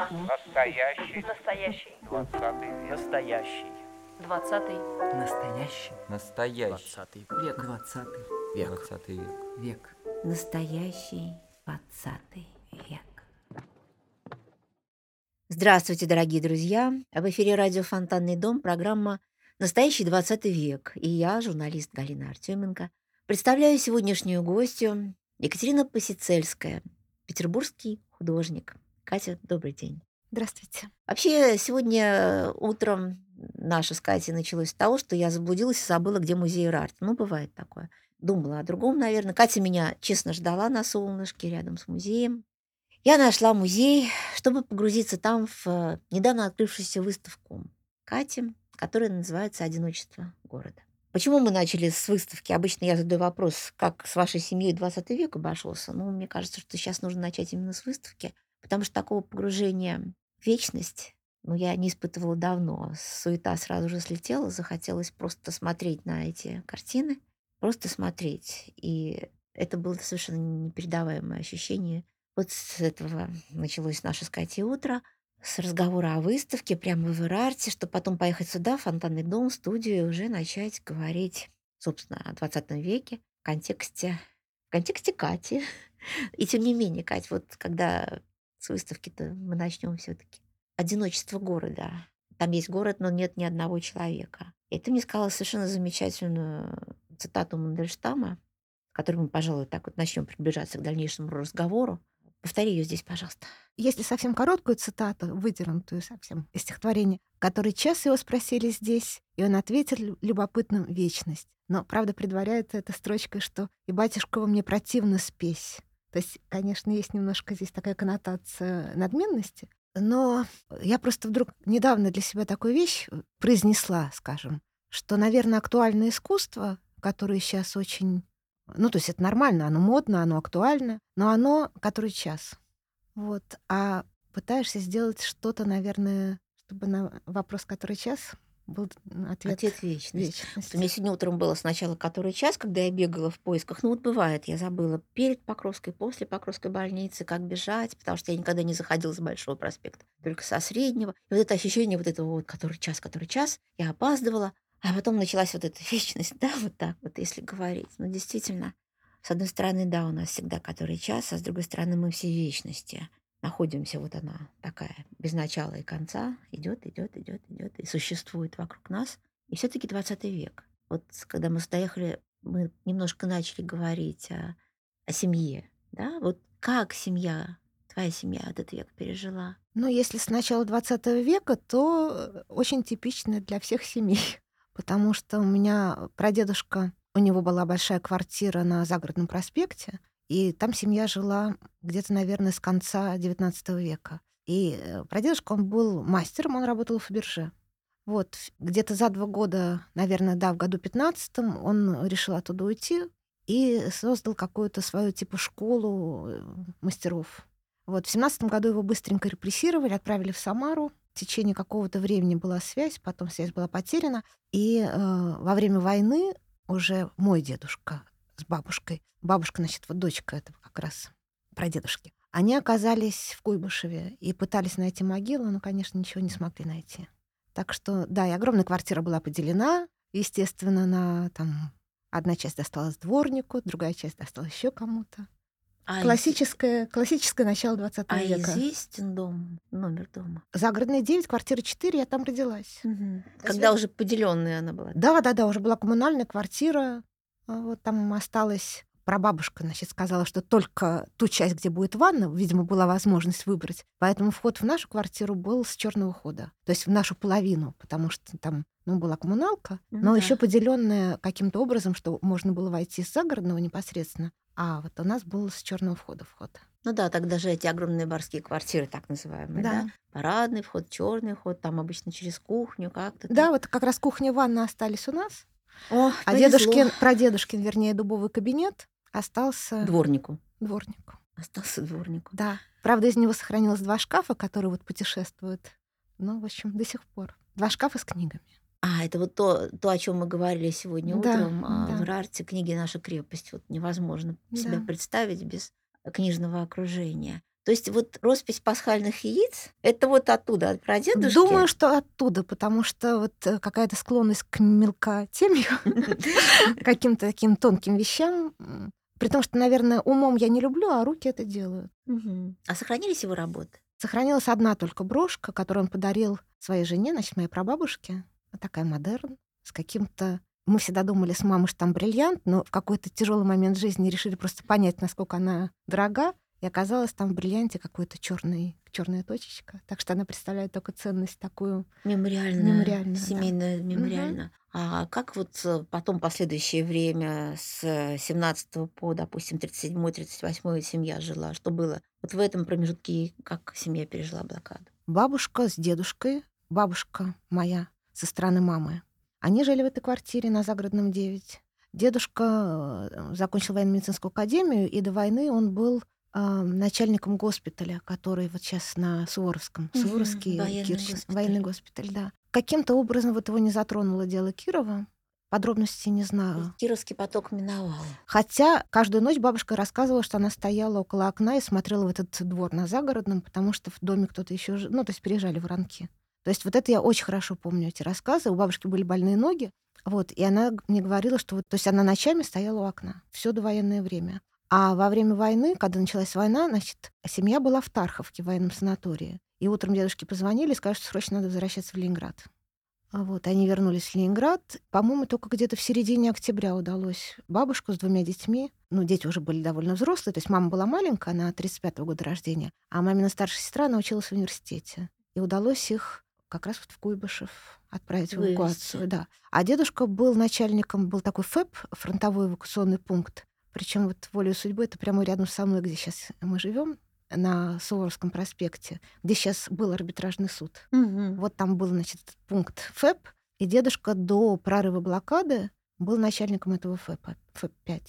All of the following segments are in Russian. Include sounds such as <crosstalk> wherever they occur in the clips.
Настоящий. Настоящий. Двадцатый век. Настоящий. Двадцатый. Настоящий. Настоящий. Двадцатый Век. Двадцатый. век. Двадцатый век. Век. Настоящий двадцатый век. Здравствуйте, дорогие друзья! В эфире радио «Фонтанный дом» программа «Настоящий двадцатый век». И я, журналист Галина Артеменко, представляю сегодняшнюю гостью Екатерина Посицельская, петербургский художник. Катя, добрый день. Здравствуйте. Вообще, сегодня утром наше с Катей началось с того, что я заблудилась и забыла, где музей Рарт. Ну, бывает такое. Думала о другом, наверное. Катя меня честно ждала на солнышке рядом с музеем. Я нашла музей, чтобы погрузиться там в э, недавно открывшуюся выставку Кати, которая называется «Одиночество города». Почему мы начали с выставки? Обычно я задаю вопрос, как с вашей семьей 20 век обошелся. Ну, мне кажется, что сейчас нужно начать именно с выставки, потому что такого погружения в вечность ну, я не испытывала давно. Суета сразу же слетела, захотелось просто смотреть на эти картины, просто смотреть. И это было совершенно непередаваемое ощущение. Вот с этого началось наше с Катей утро, с разговора о выставке прямо в Ирарте, чтобы потом поехать сюда, в фонтанный дом, студию, и уже начать говорить, собственно, о 20 веке в контексте, в контексте Кати. <laughs> И тем не менее, Кать, вот когда с выставки-то мы начнем все-таки. Одиночество города. Там есть город, но нет ни одного человека. И ты мне сказала совершенно замечательную цитату Мандельштама, которой мы, пожалуй, так вот начнем приближаться к дальнейшему разговору. Повтори ее здесь, пожалуйста. Если совсем короткую цитату, выдернутую совсем из стихотворения, который час его спросили здесь, и он ответил любопытным «вечность». Но, правда, предваряется эта строчка, что «и батюшкова мне противно спесь». То есть, конечно, есть немножко здесь такая коннотация надменности, но я просто вдруг недавно для себя такую вещь произнесла, скажем, что, наверное, актуальное искусство, которое сейчас очень... Ну, то есть это нормально, оно модно, оно актуально, но оно который час. Вот. А пытаешься сделать что-то, наверное, чтобы на вопрос «который час» был ответ, Ответ вечность. вечность. У меня сегодня утром было сначала который час, когда я бегала в поисках. Ну вот бывает, я забыла перед Покровской, после Покровской больницы, как бежать, потому что я никогда не заходила с Большого проспекта, только со Среднего. И вот это ощущение вот этого вот который час, который час, я опаздывала, а потом началась вот эта вечность, <laughs> да, вот так вот, если говорить. Ну, действительно, с одной стороны, да, у нас всегда который час, а с другой стороны, мы все вечности находимся, вот она такая, без начала и конца, идет, идет, идет, идет, и существует вокруг нас. И все-таки 20 век. Вот когда мы доехали, мы немножко начали говорить о, о семье, да, вот как семья, твоя семья этот век пережила? Ну, если с начала 20 века, то очень типично для всех семей. <laughs> Потому что у меня прадедушка, у него была большая квартира на Загородном проспекте, и там семья жила где-то, наверное, с конца XIX века. И э, прадедушка, он был мастером, он работал в Фаберже. Вот, где-то за два года, наверное, да, в году 15 он решил оттуда уйти и создал какую-то свою типа школу э, мастеров. Вот, в 17 году его быстренько репрессировали, отправили в Самару. Течение какого-то времени была связь, потом связь была потеряна. И э, во время войны уже мой дедушка с бабушкой. Бабушка, значит, вот дочка этого как раз прадедушки. Они оказались в Куйбышеве и пытались найти могилу, но, конечно, ничего не смогли найти. Так что, да, и огромная квартира была поделена, естественно, на там одна часть досталась дворнику, другая часть досталась еще кому-то. А Классическое, классическое начало 20 А века. известен дом, номер дома? Загородная 9, квартира 4, я там родилась. Когда уже поделенная она была. Да, да, да, уже была коммунальная квартира. А Вот там осталась прабабушка, значит, сказала, что только ту часть, где будет ванна, видимо, была возможность выбрать. Поэтому вход в нашу квартиру был с черного хода, то есть в нашу половину, потому что там ну, была коммуналка, но да. еще поделенная каким-то образом, что можно было войти с загородного непосредственно, а вот у нас был с черного входа вход. Ну да, тогда же эти огромные барские квартиры, так называемые, да? Да. Парадный вход, черный вход, там обычно через кухню как-то. Да, вот как раз кухня, ванна остались у нас, О, а повезло. дедушкин, прадедушкин, вернее, дубовый кабинет остался Дворнику. дворнику. Остался дворнику. Да. Правда, из него сохранилось два шкафа, которые вот путешествуют. Ну, в общем, до сих пор. Два шкафа с книгами. А, это вот то, то, о чем мы говорили сегодня Да, утром а, да. в Рарте книги «Наша крепость». Вот невозможно Да. себя представить без книжного окружения. То есть вот роспись пасхальных яиц, это вот оттуда, от прадедушки? Думаю, что оттуда, потому что вот э, какая-то склонность к мелкотемью, <laughs> каким-то таким тонким вещам. При том, что, наверное, умом я не люблю, а руки это делают. А сохранились его работы? Сохранилась одна только брошка, которую он подарил своей жене, значит, моей прабабушке. Вот такая модерн, с каким-то... Мы всегда думали с мамой, что там бриллиант, но в какой-то тяжелый момент жизни решили просто понять, насколько она дорога. И оказалось, там в бриллианте какой-то черный, черная точечка. Так что она представляет только ценность такую. Мемориально, Мемориально, да. семейно, мемориально. А как вот э, потом последующее время с э, 17 по, допустим, 37-38 семья жила? Что было? Вот в этом промежутке как семья пережила блокаду? Бабушка с дедушкой, бабушка моя со стороны мамы, они жили в этой квартире на Загородном 9. Дедушка э, закончил военно-медицинскую академию, и до войны он был э, начальником госпиталя, который вот сейчас на Суворовском. Мгм, Суворовский военный Кирч- госпиталь. военный госпиталь, да. Каким-то образом вот его не затронуло дело Кирова. Подробностей не знаю. Кировский поток миновал. Хотя каждую ночь бабушка рассказывала, что она стояла около окна и смотрела в этот двор на загородном, потому что в доме кто-то еще ну, то есть переезжали Ранки. То есть вот это я очень хорошо помню, эти рассказы. У бабушки были больные ноги, вот, и она мне говорила, что вот, то есть она ночами стояла у окна, все до военное время. А во время войны, когда началась война, значит, семья была в Тарховке, в военном санатории. И утром дедушке позвонили сказали, что срочно надо возвращаться в Ленинград. А Вот, они вернулись в Ленинград. По-моему, только где-то в середине октября удалось бабушку с двумя детьми. Ну, дети уже были довольно взрослые. То есть мама была маленькая, она 35-го года рождения. А мамина старшая сестра, она училась в университете. И удалось их как раз вот в Куйбышев отправить в эвакуацию. Да. А дедушка был начальником, был такой ФЭП, фронтовой эвакуационный пункт. Причем вот волею судьбы это прямо рядом со мной, где сейчас мы живем, на Суворовском проспекте, где сейчас был арбитражный суд. Вот там был, значит, пункт ФЭП, и дедушка до прорыва блокады был начальником этого ФЭПа, ФЭП-5.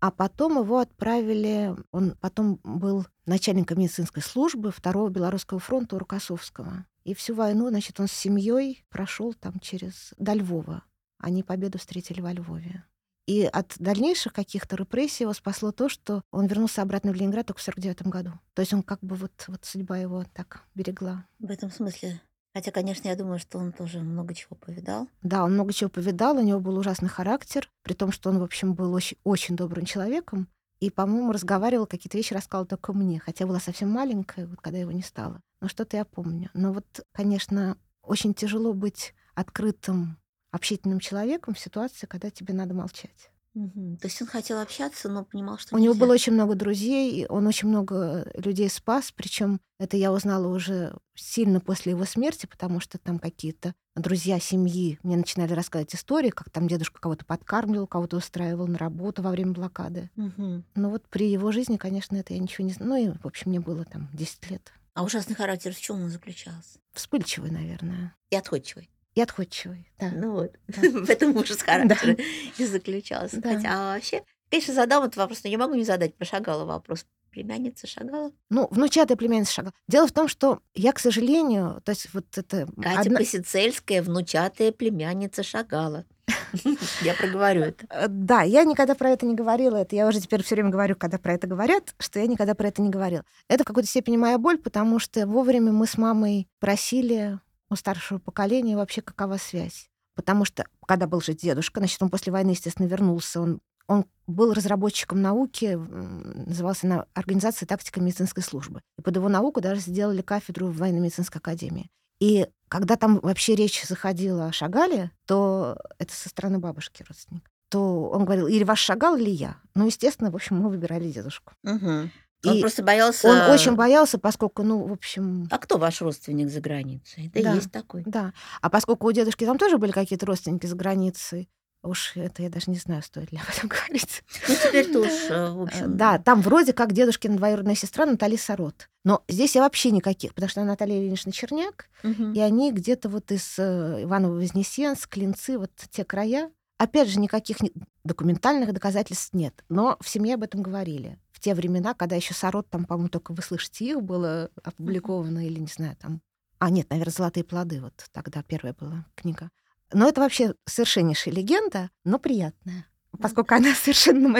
А потом его отправили, он потом был начальником медицинской службы второго Белорусского фронта у Рокоссовского. И всю войну, значит, он с семьей прошел там через до Львова. Они победу встретили во Львове. И от дальнейших каких-то репрессий его спасло то, что он вернулся обратно в Ленинград только в 49 году. То есть он как бы вот, вот судьба его так берегла. В этом смысле. Хотя, конечно, я думаю, что он тоже много чего повидал. Да, он много чего повидал, у него был ужасный характер, при том, что он, в общем, был очень, очень добрым человеком. И, по-моему, разговаривал, какие-то вещи рассказывал только мне, хотя была совсем маленькая, вот когда его не стало. Но что-то я помню. Но вот, конечно, очень тяжело быть открытым, общительным человеком в ситуации, когда тебе надо молчать. Мгм. То есть он хотел общаться, но понимал, что У него нельзя. было очень много друзей, и он очень много людей спас, причем это я узнала уже сильно после его смерти, потому что там какие-то друзья семьи мне начинали рассказывать истории, как там дедушка кого-то подкармливал, кого-то устраивал на работу во время блокады. Мгм. Но вот при его жизни, конечно, это я ничего не знаю. Ну и, в общем, мне было там 10 лет. А ужасный характер в чем он заключался? Вспыльчивый, наверное. И отходчивый. И отходчивый, да. Ну вот, Да. <laughs> в этом ужас характера и заключался. Да. Хотя а вообще, конечно, задам этот вопрос, но не могу не задать про Шагала вопрос. Племянница Шагала? Ну, внучатая племянница Шагала. Дело в том, что я, к сожалению, то есть вот это... Катя одна- Косицельская, внучатая племянница Шагала. <laughs> Я проговорю это. Э, Да, я никогда про это не говорила. Это я уже теперь все время говорю, когда про это говорят, что я никогда про это не говорила. Это в какой-то степени моя боль, потому что вовремя мы с мамой просили у старшего поколения вообще какова связь. Потому что, когда был же дедушка, значит, он после войны, естественно, вернулся, он он был разработчиком науки, назывался на организация тактика медицинской службы. И под его науку даже сделали кафедру в военно-медицинской академии. И когда там вообще речь заходила о Шагале, то это со стороны бабушки родственник, то он говорил, или ваш Шагал, или я. Ну, естественно, в общем, мы выбирали дедушку. Мгм. Он И просто боялся... Он очень боялся, поскольку, ну, в общем, А кто ваш родственник за границей? Да, Да. есть такой. да. А поскольку у дедушки там тоже были какие-то родственники за границей, уж это я даже не знаю, стоит ли об этом <laughs> говорить. Ну, теперь-то уж, э, в Э, общем... Да, там вроде как дедушкина двоюродная сестра Наталья Сарот. Но здесь я вообще никаких, потому что Наталья Ильинична Черняк, Мгм. и они где-то вот из э, Иваново-Вознесенск, Клинцы, вот те края. Опять же, никаких ни- документальных доказательств нет. Но в семье об этом говорили. В те времена, когда еще Сарот, там, по-моему, только «Вы слышите их» было опубликовано, или, не знаю, там... А, нет, наверное, «Золотые плоды», вот тогда первая была книга. Но это вообще совершеннейшая легенда, но приятная, поскольку она <laughs> совершенно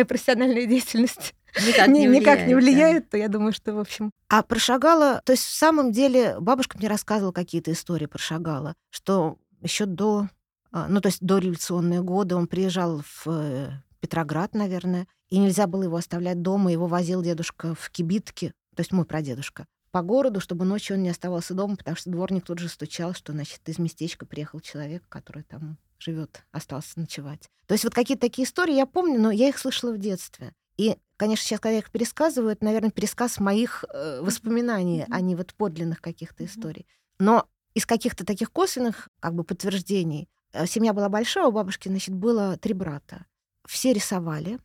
деятельности Никак ни- не никак не влияет, да. влияет, то я думаю, что, в общем... А про Шагала, то есть в самом деле бабушка мне рассказывала какие-то истории про Шагала, что еще до, а, ну, то есть до революционные годы он приезжал в э, Петроград, наверное, и нельзя было его оставлять дома, его возил дедушка в кибитке, то есть мой прадедушка, по городу, чтобы ночью он не оставался дома, потому что дворник тут же стучал, что, значит, из местечка приехал человек, который там живет, остался ночевать. То есть вот какие-то такие истории я помню, но я их слышала в детстве. И, конечно, сейчас, когда я их пересказываю, это, наверное, пересказ моих э, воспоминаний, а не вот подлинных каких-то историй. Но из каких-то таких косвенных как бы подтверждений э, семья была большая, у бабушки, значит, было три брата. Все рисовали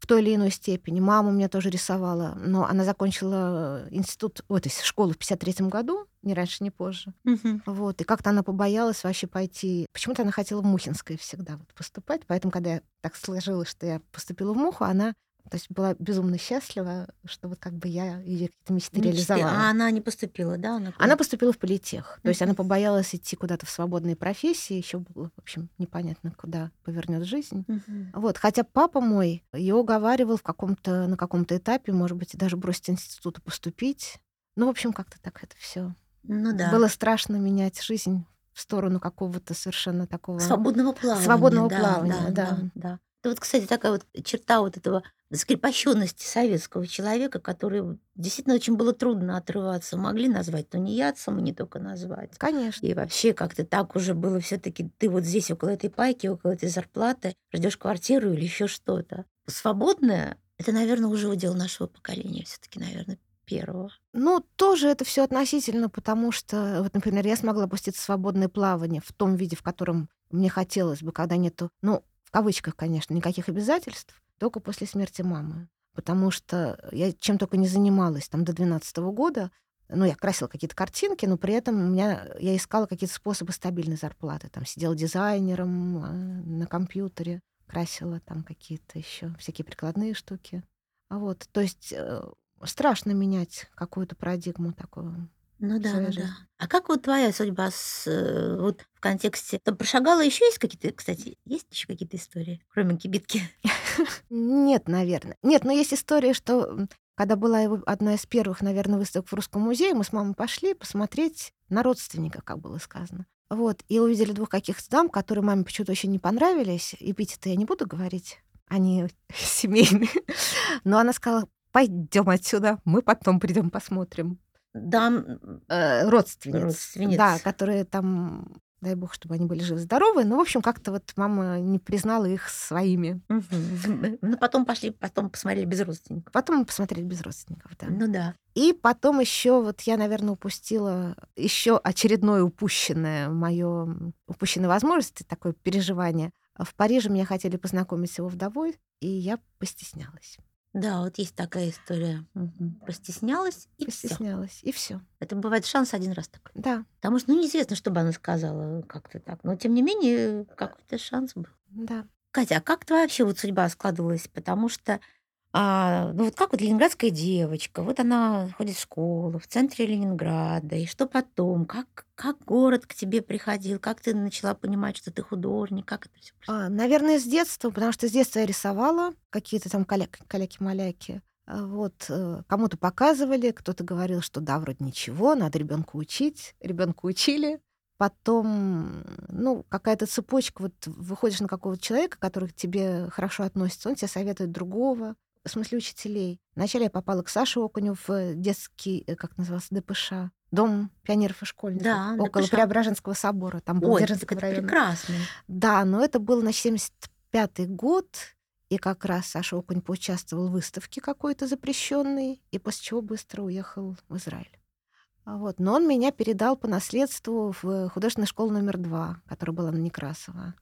в той или иной степени. Мама у меня тоже рисовала, но она закончила э, институт, ой, то есть школу в 53 году, ни раньше, ни позже. Мгм. Вот, и как-то она побоялась вообще пойти. Почему-то она хотела в Мухинское всегда вот поступать, поэтому, когда я так сложилось, что я поступила в Муху, она то есть была безумно счастлива, что вот как бы я ее какие-то мечты Мечты. реализовала. А она не поступила, да? Она, Она поступила в политех. То есть она побоялась идти куда-то в свободные профессии. Еще было, в общем, непонятно, куда повернет жизнь. Вот, хотя папа мой ее уговаривал в каком-то, на каком-то этапе, может быть, даже бросить институт и поступить. Ну, в общем, как-то так это все. Ну да. Было страшно менять жизнь в сторону какого-то совершенно такого... Свободного плавания. Свободного да, плавания, да, да. да, да. Это вот, кстати, такая вот черта вот этого скрепощенности советского человека, который действительно очень было трудно отрываться. Могли назвать тунеядцем, и не только назвать. Конечно. И вообще как-то так уже было все-таки ты вот здесь около этой пайки, около этой зарплаты, ждешь квартиру или еще что-то. Свободное это, наверное, уже удел нашего поколения, все-таки, наверное, первого. Ну, тоже это все относительно, потому что, вот, например, я смогла пуститься в свободное плавание в том виде, в котором мне хотелось бы, когда нету, ну, в кавычках, конечно, никаких обязательств, только после смерти мамы. Потому что я чем только не занималась там до 12 года, ну, я красила какие-то картинки, но при этом у меня, я искала какие-то способы стабильной зарплаты. Там сидела дизайнером э, на компьютере, красила там какие-то еще всякие прикладные штуки. А вот, то есть э, страшно менять какую-то парадигму такую. Ну да, ну да. А как вот твоя судьба с, э, вот в контексте... Там прошагала еще есть какие-то, кстати, есть еще какие-то истории, кроме кибитки? <laughs> Нет, наверное. Нет, но есть история, что когда была его одна из первых, наверное, выставок в Русском музее, мы с мамой пошли посмотреть на родственника, как было сказано. Вот, и увидели двух каких-то дам, которые маме почему-то очень не понравились. Эпитеты я не буду говорить, они <laughs> семейные. Но она сказала, пойдем отсюда, мы потом придем посмотрим. Дам, Э, родственниц. Родственниц. Да, которые там, дай бог, чтобы они были живы-здоровы. Но, в общем, как-то вот мама не признала их своими. Ну, потом пошли, потом посмотрели без родственников. Потом мы посмотрели без родственников, да. Ну да. И потом еще вот я, наверное, упустила еще очередное упущенное мое упущенная возможность, такое переживание. В Париже меня хотели познакомить с его вдовой, и я постеснялась. Да, вот есть такая история. Мгм. Постеснялась и. Постеснялась, и все. Это бывает шанс один раз такой. Да, Потому что, ну, неизвестно, что бы она сказала как-то так. Но, тем не менее, какой-то шанс был. да. Катя, а как твоя вообще вот судьба складывалась? Потому что, а, ну вот как вот ленинградская девочка, вот она ходит в школу в центре Ленинграда, и что потом? Как, как город к тебе приходил? Как ты начала понимать, что ты художник? Как это все А, наверное, с детства, потому что с детства я рисовала какие-то там каляки-маляки. А Вот э, кому-то показывали, кто-то говорил, что да, вроде ничего, надо ребенка учить. Ребенка учили. Потом, ну, какая-то цепочка, вот выходишь на какого-то человека, который к тебе хорошо относится, он тебе советует другого, в смысле учителей. Вначале я попала к Саше Окуню в детский, э, как назывался, ДПШ, Дом пионеров и школьников, Да, около ДПШ. Преображенского собора, там был Ой, Дзержинского района. прекрасно. Да, но это был, значит, 75-й год, и как раз Саша Окунь поучаствовал в выставке какой-то запрещенной, и после чего быстро уехал в Израиль. А Вот. Но он меня передал по наследству в художественную школу номер два, которая была на Некрасова.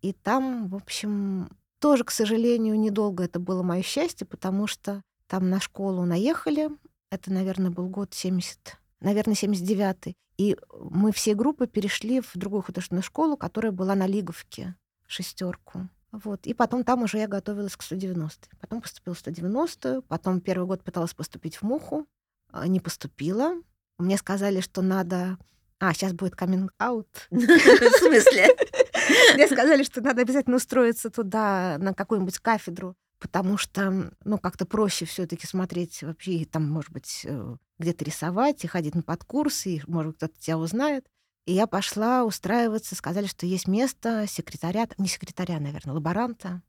И там, в общем, тоже, к сожалению, недолго это было мое счастье, потому что там на школу наехали. Это, наверное, был год 70, наверное, 79-й. И мы всей группой перешли в другую художественную школу, которая была на Лиговке, шестерку. Вот. И потом там уже я готовилась к 190 Потом поступила в 190 потом первый год пыталась поступить в Муху, а, не поступила. Мне сказали, что надо... А, сейчас будет каминг-аут. <laughs> В смысле? Мне сказали, что надо обязательно устроиться туда, на какую-нибудь кафедру потому что, ну, как-то проще все таки смотреть вообще, и там, может быть, э, где-то рисовать, и ходить на подкурсы, и, может кто-то тебя узнает. И я пошла устраиваться, сказали, что есть место секретаря, не секретаря, наверное, лаборанта,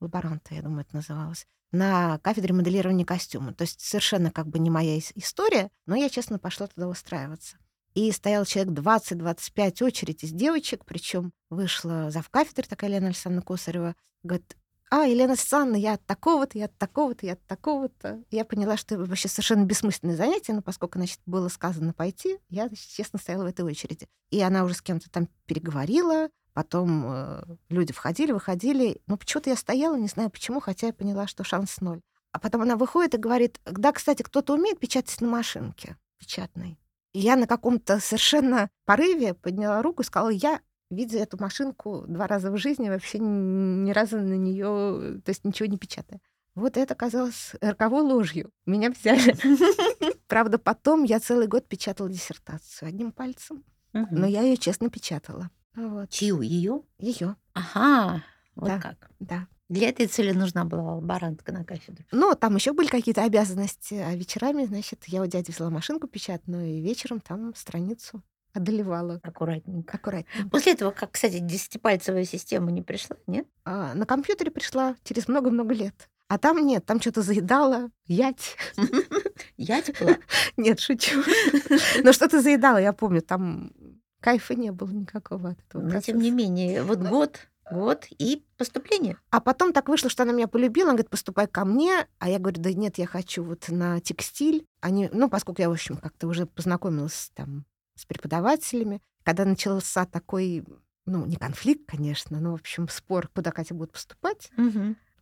лаборанта, я думаю, это называлось, на кафедре моделирования костюма. То есть совершенно как бы не моя история, но я, честно, пошла туда устраиваться. И стоял человек 20-25 очередь из девочек, причем вышла завкафедры такая Лена Александровна Косарева, говорит, а, Елена Александровна, я от такого-то, я от такого-то, я от такого-то. Я поняла, что это вообще совершенно бессмысленное занятие, но поскольку, значит, было сказано пойти, я, значит, честно, стояла в этой очереди. И она уже с кем-то там переговорила, потом э, люди входили, выходили. Но почему-то я стояла, не знаю почему, хотя я поняла, что шанс ноль. А потом она выходит и говорит, да, кстати, кто-то умеет печатать на машинке печатной. И я на каком-то совершенно порыве подняла руку и сказала, я видя эту машинку два раза в жизни, вообще ни разу на нее, то есть ничего не печатая. Вот это казалось роковой ложью. Меня взяли. <laughs> Правда, потом я целый год печатала диссертацию одним пальцем. Но я ее честно печатала. Вот. Чью? Ее? Ее. Ага, вот Да. как. Да. Для этой цели нужна была лаборантка на кафедру. Но там еще были какие-то обязанности, а вечерами, значит, я у дяди взяла машинку печатную, и вечером там страницу одолевала. Аккуратненько. Аккуратненько. После этого, как, кстати, десятипальцевая система не пришла, нет? А, на компьютере пришла через много-много лет. А там нет, там что-то заедала, ять. <laughs> Я была. <laughs> Нет, шучу. <laughs> Но что-то заедала, я помню, там кайфа не было никакого от этого Но тем не менее, вот год, год и поступление. А потом так вышло, что она меня полюбила, она говорит, поступай ко мне, а я говорю, да нет, я хочу вот на текстиль. Они, ну, поскольку я, в общем, как-то уже познакомилась там с преподавателями, когда начался такой, ну, не конфликт, конечно, но, в общем, спор, куда Катя будет поступать,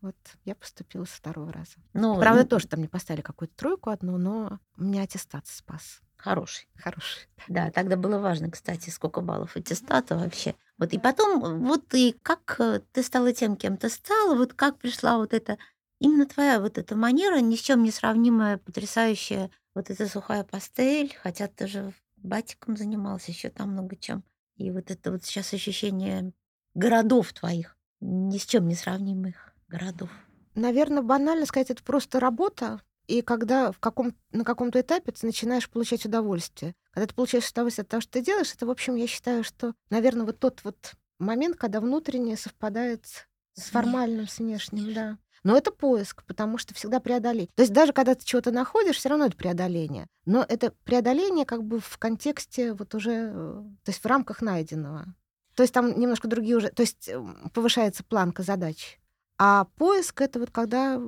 вот я поступила со второго раза. Ну, Правда, ну, тоже там мне поставили какую-то тройку одну, но меня аттестат спас. Хороший. Хороший. Да, тогда было важно, кстати, сколько баллов аттестата вообще. Вот и потом, вот и как э, ты стала тем, кем ты стала, вот как пришла вот эта, именно твоя вот эта манера, ни с чем не сравнимая, потрясающая, вот эта сухая пастель, хотя ты же батиком занимался еще там много чем. И вот это вот сейчас ощущение городов твоих, ни с чем не сравнимых городов. Наверное, банально сказать, это просто работа. И когда в каком, на каком-то этапе ты начинаешь получать удовольствие. Когда ты получаешь удовольствие от того, что ты делаешь, это, в общем, я считаю, что, наверное, вот тот вот момент, когда внутреннее совпадает с формальным, с внешним, да. Но это поиск, потому что всегда преодолеть. То есть даже когда ты чего-то находишь, все равно это преодоление. Но это преодоление как бы в контексте вот уже, э, то есть в рамках найденного. То есть там немножко другие уже, то есть м, повышается планка задач. А поиск это вот когда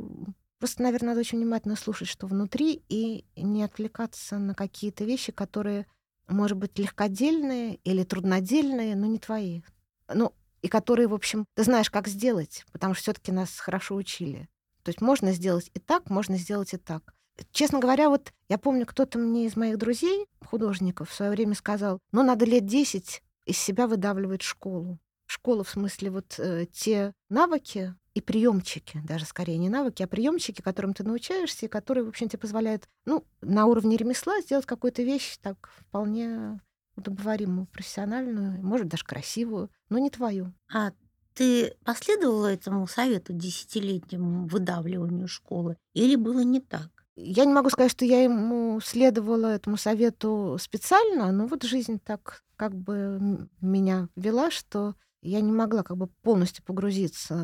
просто, наверное, надо очень внимательно слушать, что внутри, и не отвлекаться на какие-то вещи, которые, может быть, легкодельные или труднодельные, но не твои. Ну, и которые, в общем, ты знаешь, как сделать, потому что все-таки нас хорошо учили. То есть можно сделать и так, можно сделать и так. Честно говоря, вот я помню, кто-то мне из моих друзей, художников, в свое время сказал, ну, надо лет 10 из себя выдавливать школу. Школа, в смысле, вот э, те навыки и приемчики, даже скорее не навыки, а приемчики, которым ты научаешься, и которые, в общем, тебе позволяют, ну, на уровне ремесла сделать какую-то вещь так вполне удобоваримую, профессиональную, может, даже красивую, но не твою. А ты последовала этому совету десятилетнему выдавливанию школы? Или было не так? Я не могу сказать, что я ему следовала этому совету специально, но вот жизнь так как бы меня вела, что я не могла как бы полностью погрузиться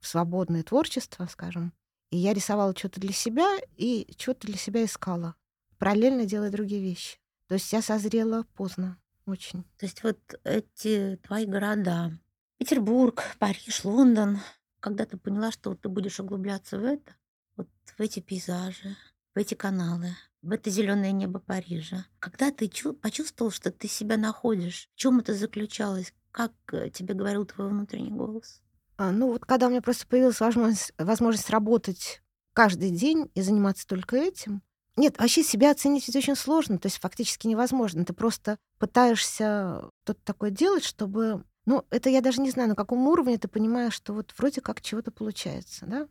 в свободное творчество, скажем. И я рисовала что-то для себя и что-то для себя искала, параллельно делая другие вещи. То есть я созрела поздно, очень. То есть вот эти твои города, Петербург, Париж, Лондон, когда ты поняла, что ты будешь углубляться в это, вот в эти пейзажи, в эти каналы, в это зеленое небо Парижа, когда ты чу- почувствовал, что ты себя находишь, в чем это заключалось, как э, тебе говорил твой внутренний голос? А, ну вот когда у меня просто появилась возможность, возможность работать каждый день и заниматься только этим, нет, вообще себя оценить ведь очень сложно, то есть фактически невозможно. Ты просто пытаешься что-то такое делать, чтобы... Ну, это я даже не знаю, на каком уровне ты понимаешь, что вот вроде как чего-то получается, да?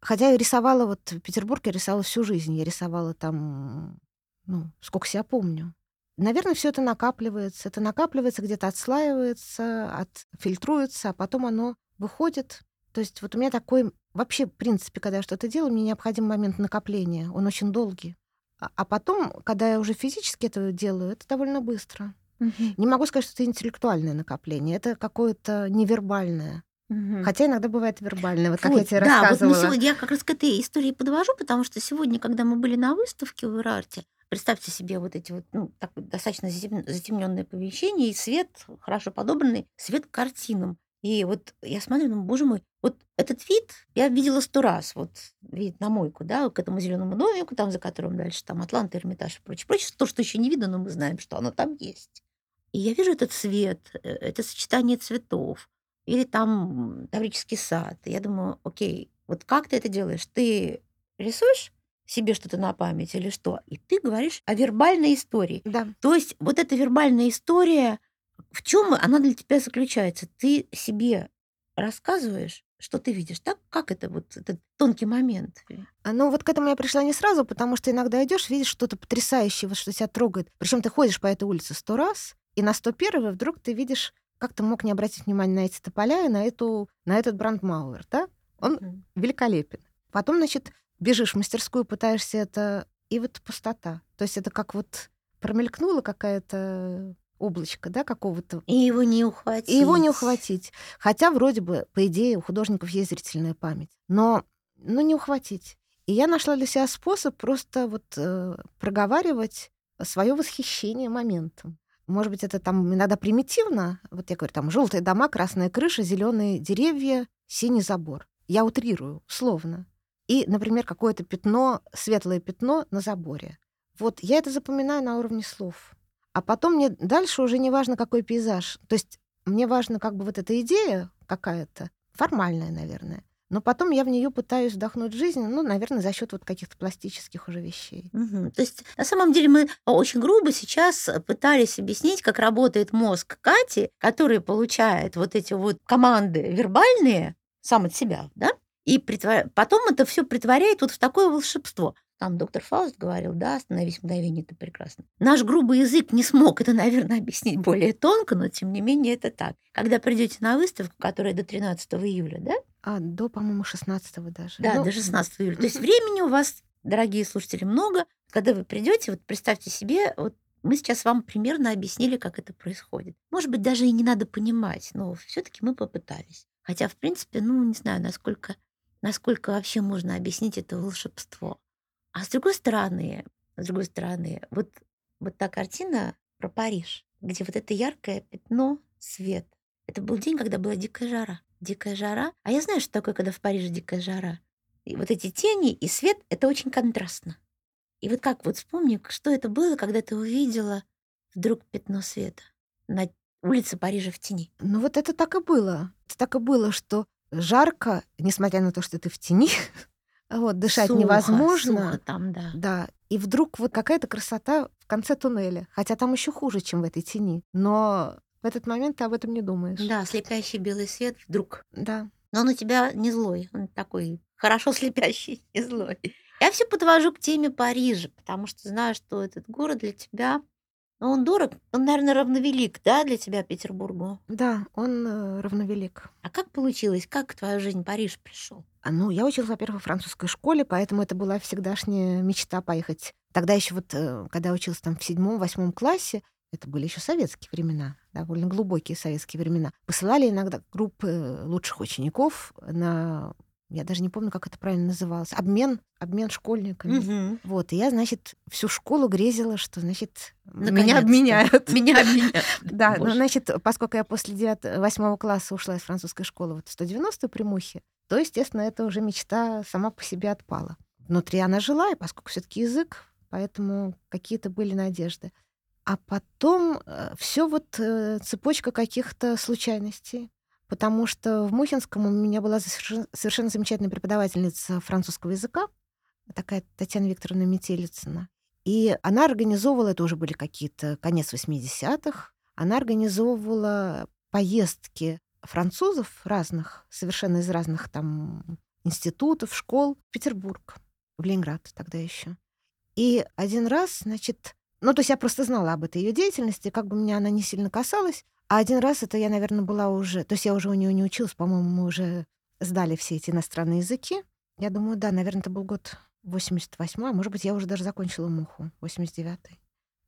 Хотя я рисовала вот в Петербурге, я рисовала всю жизнь. Я рисовала там, ну, сколько себя помню. Наверное, все это накапливается. Это накапливается, где-то отслаивается, отфильтруется, а потом оно выходит. То есть вот у меня такой вообще, в принципе, когда я что-то делаю, мне необходим момент накопления. Он очень долгий. А а потом, когда я уже физически это делаю, это довольно быстро. Не могу сказать, что это интеллектуальное накопление, это какое-то невербальное. Мгм. Хотя иногда бывает вербальное, вот как Вот, я тебе да, вот мы рассказывала. сегодня, я как раз к этой истории подвожу, потому что сегодня, когда мы были на выставке в Ирарте, представьте себе вот эти вот, ну, такое достаточно затемненное помещение, и свет хорошо подобранный, свет к картинам. И вот я смотрю, ну, боже мой, вот этот вид я видела сто раз, вот вид на мойку, да, к этому зеленому домику, там за которым дальше там Атланта, Эрмитаж и прочее, прочее, то, что еще не видно, но мы знаем, что оно там есть. И я вижу этот цвет, э, это сочетание цветов, или там Таврический сад. И Я думаю, окей, вот как ты это делаешь? Ты рисуешь себе что-то на память или что? И ты говоришь о вербальной истории. Да. То есть вот эта вербальная история, в чем она для тебя заключается? Ты себе рассказываешь, что ты видишь, так? Как это вот этот тонкий момент? А, Ну, вот к этому я пришла не сразу, потому что иногда идешь, видишь что-то потрясающее, вот что тебя трогает. Причем ты ходишь по этой улице сто раз, и на 101 вдруг ты видишь, как ты мог не обратить внимания на эти тополя и на, эту, на этот брандмауэр, да? Он великолепен. Потом, значит, бежишь в мастерскую, пытаешься это... И вот пустота. То есть это как вот промелькнула какая-то облачко, да, какого-то И его не ухватить. и его не ухватить. Хотя вроде бы, по идее, у художников есть зрительная память. Но ну, не ухватить. И я нашла для себя способ просто вот э, проговаривать свое восхищение моментом. Может быть, это там иногда примитивно. Вот я говорю, там желтые дома, красная крыша, зеленые деревья, синий забор. Я утрирую, условно. И, например, какое-то пятно, светлое пятно на заборе. Вот я это запоминаю на уровне слов. А потом мне дальше уже не важно, какой пейзаж. То есть мне важно как бы вот эта идея какая-то, формальная, наверное. Но потом я в нее пытаюсь вдохнуть жизнь, ну, наверное, за счет вот каких-то пластических уже вещей. Мгм. То есть, на самом деле, мы очень грубо сейчас пытались объяснить, как работает мозг Кати, который получает вот эти вот команды вербальные сам от себя, да, и притва- потом это все притворяет вот в такое волшебство. Там доктор Фауст говорил, да, остановись мгновение, это прекрасно. Наш грубый язык не смог это, наверное, объяснить более тонко, но тем не менее это так. Когда придете на выставку, которая до 13 июля, да, А до, по-моему, 16 даже. да, Ну, до 16 июля. То есть времени у вас, дорогие слушатели, много. Когда вы придете, вот представьте себе, вот мы сейчас вам примерно объяснили, как это происходит. Может быть, даже и не надо понимать, но все-таки мы попытались. Хотя, в принципе, ну, не знаю, насколько, насколько вообще можно объяснить это волшебство. А с другой стороны, с другой стороны, вот, вот та картина про Париж, где вот это яркое пятно, свет. Это был день, когда была дикая жара. Дикая жара. А я знаю, что такое, когда в Париже дикая жара. И вот эти тени и свет, это очень контрастно. И вот как, вот вспомни, что это было, когда ты увидела вдруг пятно света на улице Парижа в тени. Ну вот это так и было. Это так и было, что жарко, несмотря на то, что ты в тени, <laughs> вот, дышать Сухо, невозможно. сухо там, да. Да, и вдруг вот какая-то красота в конце туннеля. Хотя там еще хуже, чем в этой тени. Но в этот момент ты об этом не думаешь. Да, слепящий белый свет вдруг. Да. Но он у тебя не злой, он такой хорошо <laughs> слепящий, не злой. Я все подвожу к теме Парижа, потому что знаю, что этот город для тебя, ну, он дорог, он, наверное, равновелик, да, для тебя Петербургу. Да, он э, равновелик. А как получилось, как в твою жизнь Париж пришел? А, Ну, я училась, во-первых, в французской школе, поэтому это была всегдашняя мечта поехать. Тогда еще вот, э, когда я училась там в седьмом, восьмом классе, это были еще советские времена, довольно глубокие советские времена. Посылали иногда группы лучших учеников на, я даже не помню, как это правильно называлось, обмен, обмен школьниками. Вот, и я, значит, всю школу грезила, что, значит, меня Наконец-то. обменяют. Меня обменяют. <laughs> <laughs> Да, ну, значит, поскольку я после 9, 8 класса ушла из французской школы вот в 190 примухи, то, естественно, эта уже мечта сама по себе отпала. Внутри она жила, и поскольку все таки язык, поэтому какие-то были надежды. А потом все вот э, цепочка каких-то случайностей. Потому что в Мухинском у меня была совершенно, замечательная преподавательница французского языка, такая Татьяна Викторовна Метелицына. И она организовывала, это уже были какие-то конец 80-х, она организовывала поездки французов разных, совершенно из разных там институтов, школ в Петербург, в Ленинград тогда еще. И один раз, значит, ну, то есть я просто знала об этой ее деятельности, как бы меня она не сильно касалась. А один раз это я, наверное, была уже... То есть я уже у нее не училась, по-моему, мы уже сдали все эти иностранные языки. Я думаю, да, наверное, это был год 88 а может быть, я уже даже закончила МУХу, 89-й.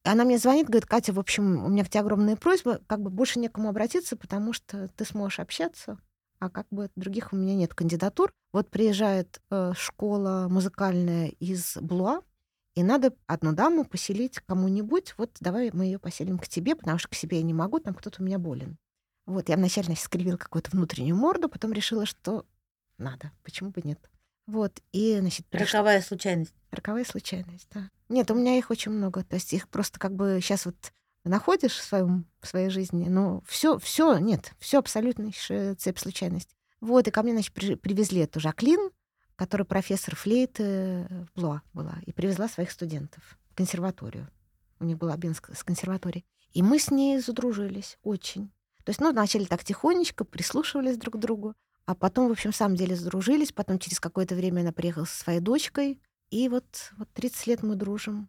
Она мне звонит, говорит, Катя, в общем, у меня к тебе огромная просьба, как бы больше некому обратиться, потому что ты сможешь общаться, а как бы других у меня нет кандидатур. Вот приезжает э, школа музыкальная из Блуа, и надо одну даму поселить кому-нибудь. Вот давай мы ее поселим к тебе, потому что к себе я не могу, там кто-то у меня болен. Вот, я вначале значит, скривила какую-то внутреннюю морду, потом решила, что надо, почему бы нет. Вот, и, значит, приш- Роковая случайность. Роковая случайность, да. Нет, у меня их очень много. То есть их просто как бы сейчас вот находишь в, своем, в своей жизни, но все, все, нет, все абсолютно цепь случайностей. Вот, и ко мне, значит, при- привезли эту Жаклин, которая профессор флейты в Блуа была, и привезла своих студентов в консерваторию. У них была Бенск с консерваторией. И мы с ней задружились очень. То есть, ну, начали так тихонечко, прислушивались друг к другу, а потом, в общем, в самом деле задружились. Потом через какое-то время она приехала со своей дочкой, и вот, вот 30 лет мы дружим.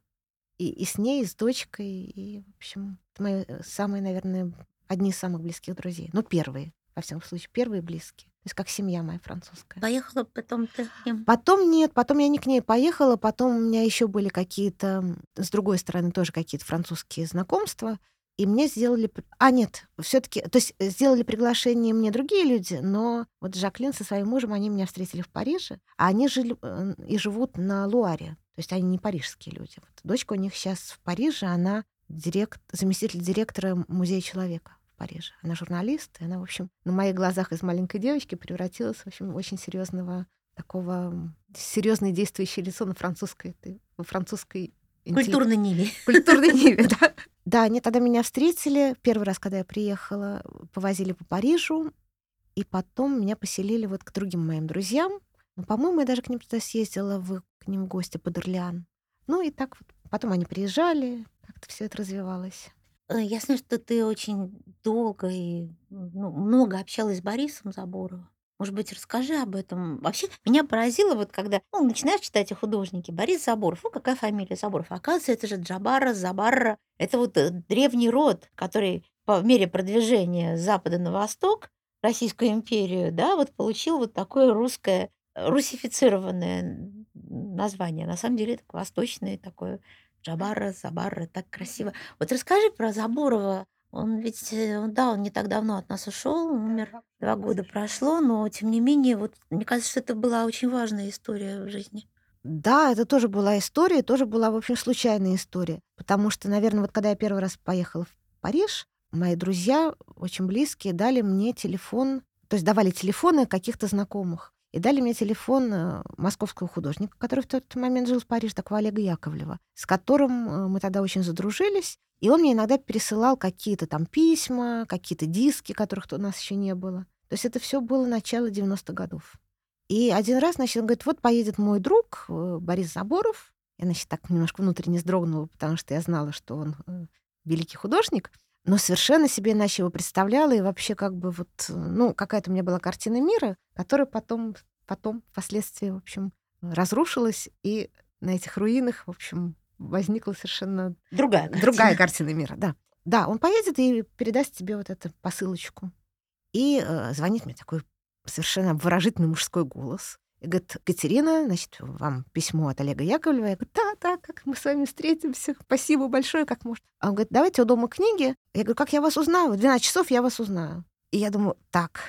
И, и с ней, и с дочкой. И, в общем, это мои э, самые, наверное, одни из самых близких друзей. Ну, первые, во всяком случае, первые близкие. То есть как семья моя французская. Поехала потом ты к ним. Потом нет, потом я не к ней поехала, потом у меня еще были какие-то, с другой стороны, тоже какие-то французские знакомства. И мне сделали... А, нет, все таки То есть э, сделали приглашение мне другие люди, но вот Жаклин со своим мужем, они меня встретили в Париже, а они жили э, и живут на Луаре. То есть они не парижские люди. Вот дочка у них сейчас в Париже, она директ... заместитель директора Музея человека Париже. Она журналист, и она, в общем, на моих глазах из маленькой девочки превратилась, в общем, в очень серьезного такого серьезное действующее лицо на французской, во французской Культурной ниве. <laughs> культурной ниве, <laughs> да. Да, они тогда меня встретили. Первый раз, когда я приехала, повозили по Парижу. И потом меня поселили вот к другим моим друзьям. Ну, по-моему, я даже к ним туда съездила, в, к ним в гости под Орлеан. Ну и так вот. Потом они приезжали, как-то все это развивалось. Э, Я знаю, что ты очень долго и ну, много общалась с Борисом Заборовым. Может быть, расскажи об этом. Вообще, меня поразило, вот когда ну, начинаешь читать о художнике. Борис Заборов. Ну, какая фамилия Заборов? Оказывается, это же Джабара, Забарра. Это вот э, древний род, который по мере продвижения с запада на восток Российскую империю, да, вот получил вот такое русское, э, русифицированное название. На самом деле, это восточное такое Джабара, Забарра, так красиво. Вот расскажи про Заборова. Он ведь, э, да, он не так давно от нас ушел, умер, два года прошло, но тем не менее, вот мне кажется, что это была очень важная история в жизни. Да, это тоже была история, тоже была, в общем, случайная история. Потому что, наверное, вот когда я первый раз поехала в Париж, мои друзья, очень близкие, дали мне телефон, то есть давали телефоны каких-то знакомых. И дали мне телефон э, московского художника, который в тот момент жил в Париже, такого Олега Яковлева, с которым э, мы тогда очень задружились. И он мне иногда пересылал какие-то там письма, какие-то диски, которых у нас еще не было. То есть это все было начало 90-х годов. И один раз, значит, он говорит, вот поедет мой друг э, Борис Заборов. Я, значит, так немножко внутренне вздрогнула, потому что я знала, что он великий художник, но совершенно себе иначе его представляла, и вообще как бы вот, э, ну, какая-то у меня была картина мира, которая потом, потом, впоследствии, в общем, разрушилась, и на этих руинах, в общем, возникла совершенно Другая картина. другая <laughs> картина мира, да. Да, он поедет и передаст тебе вот эту посылочку. И э, звонит мне такой совершенно выражительный мужской голос. И говорит, Катерина, значит, вам письмо от Олега Яковлева. Я говорю, да, да, как мы с вами встретимся. Спасибо большое, как может. А он говорит, давайте у дома книги. Я говорю, как я вас узнаю? В 12 часов я вас узнаю. И я думаю, так,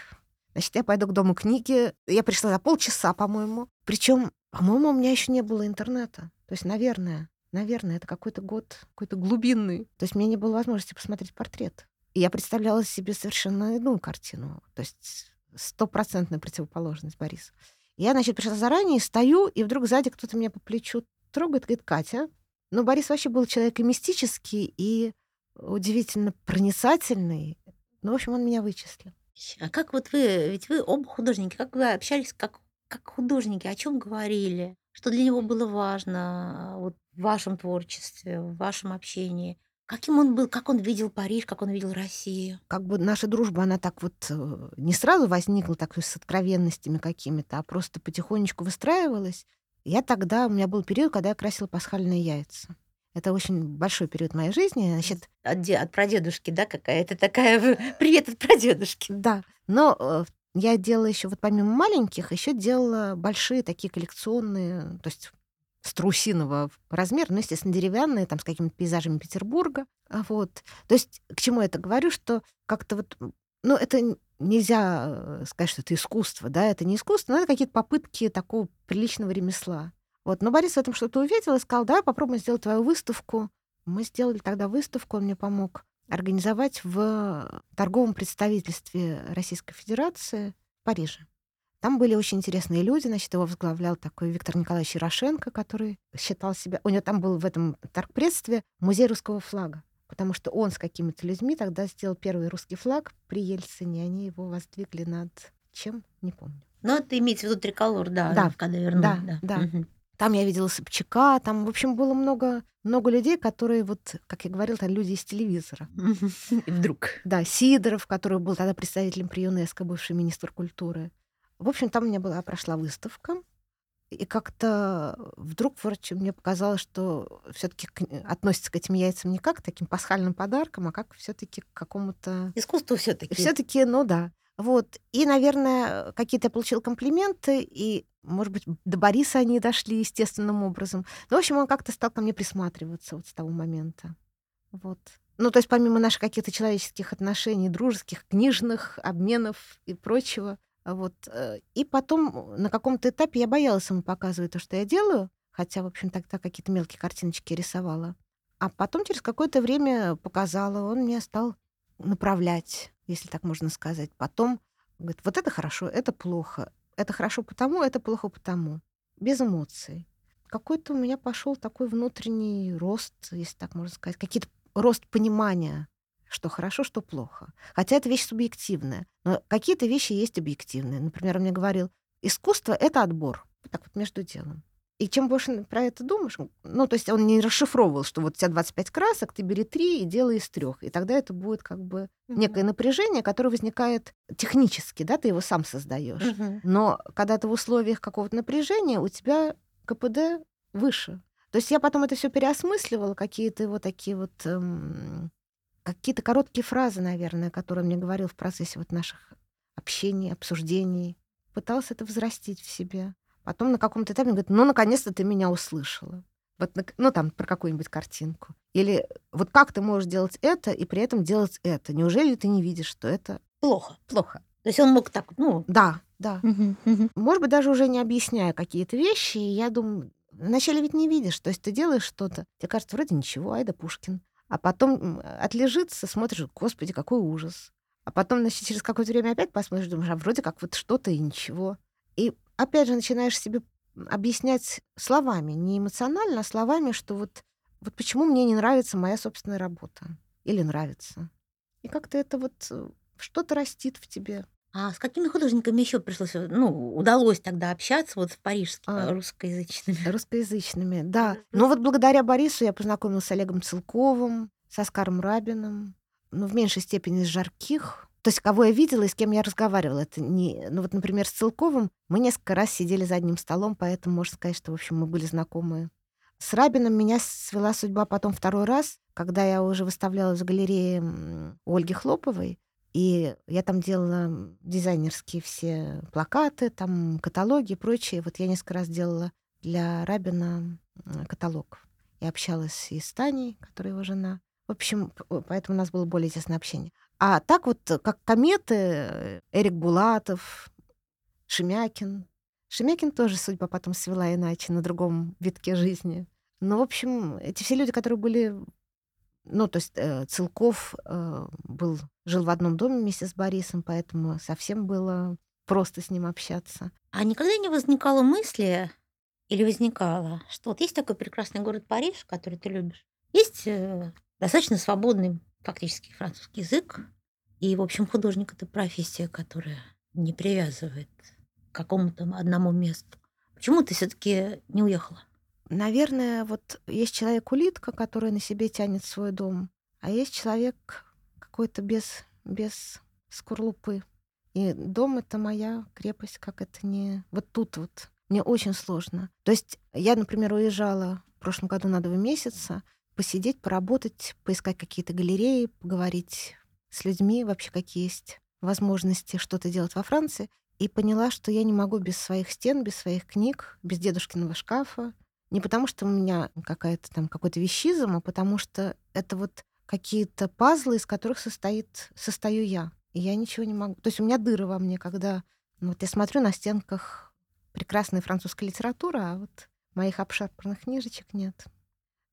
значит, я пойду к дому книги. Я пришла за полчаса, по-моему. Причем, по-моему, у меня еще не было интернета. То есть, наверное, наверное, это какой-то год, какой-то глубинный. То есть, мне не было возможности посмотреть портрет. И я представляла себе совершенно иную картину. То есть, стопроцентная противоположность Бориса. Я, значит, пришла заранее, стою, и вдруг сзади кто-то меня по плечу трогает, говорит, Катя. Но Борис вообще был человек и мистический, и удивительно проницательный. Ну, в общем, он меня вычислил. А как вот вы, ведь вы оба художники, как вы общались как, как художники, о чем говорили? Что для него было важно вот, в вашем творчестве, в вашем общении? Каким он был, как он видел Париж, как он видел Россию? Как бы наша дружба, она так вот э, не сразу возникла так с откровенностями какими-то, а просто потихонечку выстраивалась. Я тогда, у меня был период, когда я красила пасхальные яйца. Это очень большой период моей жизни. Значит, От, де- от прадедушки, да, какая-то такая... <laughs> Привет от прадедушки. Да, но э, я делала еще вот помимо маленьких, еще делала большие такие коллекционные, то есть струсиного размера, ну, естественно, деревянные, там, с какими-то пейзажами Петербурга. А Вот. То есть к чему я это говорю, что как-то вот, ну, это нельзя э, сказать, что это искусство, да, это не искусство, но это какие-то попытки такого приличного ремесла. Вот. Но Борис в этом что-то увидел и сказал, давай попробуем сделать твою выставку. Мы сделали тогда выставку, он мне помог организовать в торговом представительстве Российской Федерации в Париже. Там были очень интересные люди, значит, его возглавлял такой Виктор Николаевич Ярошенко, который считал себя... У него там был в этом торгпредстве музей русского флага, потому что он с какими-то людьми тогда сделал первый русский флаг при Ельцине, они его воздвигли над чем, не помню. Ну, это имеется в виду триколор, да, Да, когда вернули, да, да. да. Мгм. Там я видела Собчака, там, в общем, было много, много людей, которые, вот, как я говорила, там люди из телевизора. <laughs> И вдруг. Да, Сидоров, который был тогда представителем при ЮНЕСКО, бывший министр культуры. В общем, там у меня была, прошла выставка, и как-то вдруг вроде мне показалось, что все-таки относится к этим яйцам не как к таким пасхальным подаркам, а как все-таки к какому-то... Искусство все-таки. Все-таки, ну да. Вот. И, наверное, какие-то я получила комплименты, и, может быть, до Бориса они дошли естественным образом. Ну, в общем, он как-то стал ко мне присматриваться вот с того момента. Вот. Ну, то есть помимо наших каких-то человеческих отношений, дружеских, книжных, обменов и прочего. Вот. э, И потом на каком-то этапе я боялась ему показывать то, что я делаю, хотя, в общем, тогда какие-то мелкие картиночки рисовала. А потом через какое-то время показала, он меня стал направлять, если так можно сказать. Потом говорит, вот это хорошо, это плохо, это хорошо потому, это плохо потому. Без эмоций. Какой-то у меня пошел такой внутренний рост, если так можно сказать, какие-то рост понимания, что хорошо, что плохо. Хотя это вещь субъективная, но какие-то вещи есть объективные. Например, он мне говорил, искусство — это отбор. Вот так вот между делом. И чем больше про это думаешь, ну, то есть он не расшифровывал, что вот у тебя 25 красок, ты бери три и делай из трех. И тогда это будет как бы некое напряжение, которое возникает технически, да, ты его сам создаешь. Мгм. Но когда ты в условиях какого-то напряжения, у тебя КПД выше. То есть я потом это все переосмысливала, какие-то вот такие вот эм, какие-то короткие фразы, наверное, которые он мне говорил в процессе вот наших общений, обсуждений. Пыталась это взрастить в себе. Потом на каком-то этапе он говорит, ну, наконец-то ты меня услышала. Вот, ну, там, про какую-нибудь картинку. Или вот как ты можешь делать это и при этом делать это? Неужели ты не видишь, что это Плохо. плохо? То есть он мог так, ну... Да, да. Может быть, даже уже не объясняя какие-то вещи, я думаю, вначале ведь не видишь, то есть ты делаешь что-то, тебе кажется, вроде ничего, ай да Пушкин. А потом отлежится, смотришь, господи, какой ужас. А потом, значит, через какое-то время опять посмотришь, думаешь, а вроде как вот что-то и ничего. И опять же начинаешь себе объяснять словами, не эмоционально, а словами, что вот, вот почему мне не нравится моя собственная работа. Или нравится. И как-то это вот э, что-то растит в тебе. А с какими художниками еще пришлось, э, ну, удалось тогда общаться вот в парижских А. э, русскоязычными? <laughs> Русскоязычными, да. Ну вот благодаря Борису я познакомилась с Олегом Целковым, с Оскаром Рабиным, ну, в меньшей степени с Жарких. То есть кого я видела и с кем я разговаривала. Это не... Ну вот, например, с Целковым мы несколько раз сидели за одним столом, поэтому можно сказать, что, в общем, мы были знакомы. С Рабиным меня свела судьба потом второй раз, когда я уже выставлялась в галерее Ольги Хлоповой. И я там делала дизайнерские все плакаты, там каталоги и прочее. Вот я несколько раз делала для Рабина каталог. Я общалась и с Таней, которая его жена. В общем, поэтому у нас было более тесное общение. А так вот, э, как кометы, э, Эрик Булатов, Шемякин. Шемякин тоже судьба потом свела иначе, на другом витке жизни. Ну, в общем, эти все люди, которые были... Ну, то есть э, Целков э, был, жил в одном доме вместе с Борисом, поэтому совсем было просто с ним общаться. А никогда не возникало мысли или возникало, что вот есть такой прекрасный город Париж, который ты любишь, есть э, достаточно свободный фактически французский язык, и, в общем, художник — это профессия, которая не привязывает к какому-то одному месту. Почему ты все таки не уехала? Наверное, вот есть человек-улитка, который на себе тянет свой дом, а есть человек какой-то без, без скорлупы. И дом — это моя крепость, как это не... Вот тут вот. Мне очень сложно. То есть я, например, уезжала в прошлом году на два месяца посидеть, поработать, поискать какие-то галереи, поговорить с людьми вообще, какие есть возможности что-то делать во Франции и поняла, что я не могу без своих стен, без своих книг, без дедушкиного шкафа. Не потому, что у меня какая-то там какой-то вещизм, а потому что это вот какие-то пазлы, из которых состоит, состою я. И я ничего не могу. То есть у меня дыры во мне, когда ну, вот я смотрю на стенках прекрасная французская литература, а вот моих обшарпанных книжечек нет.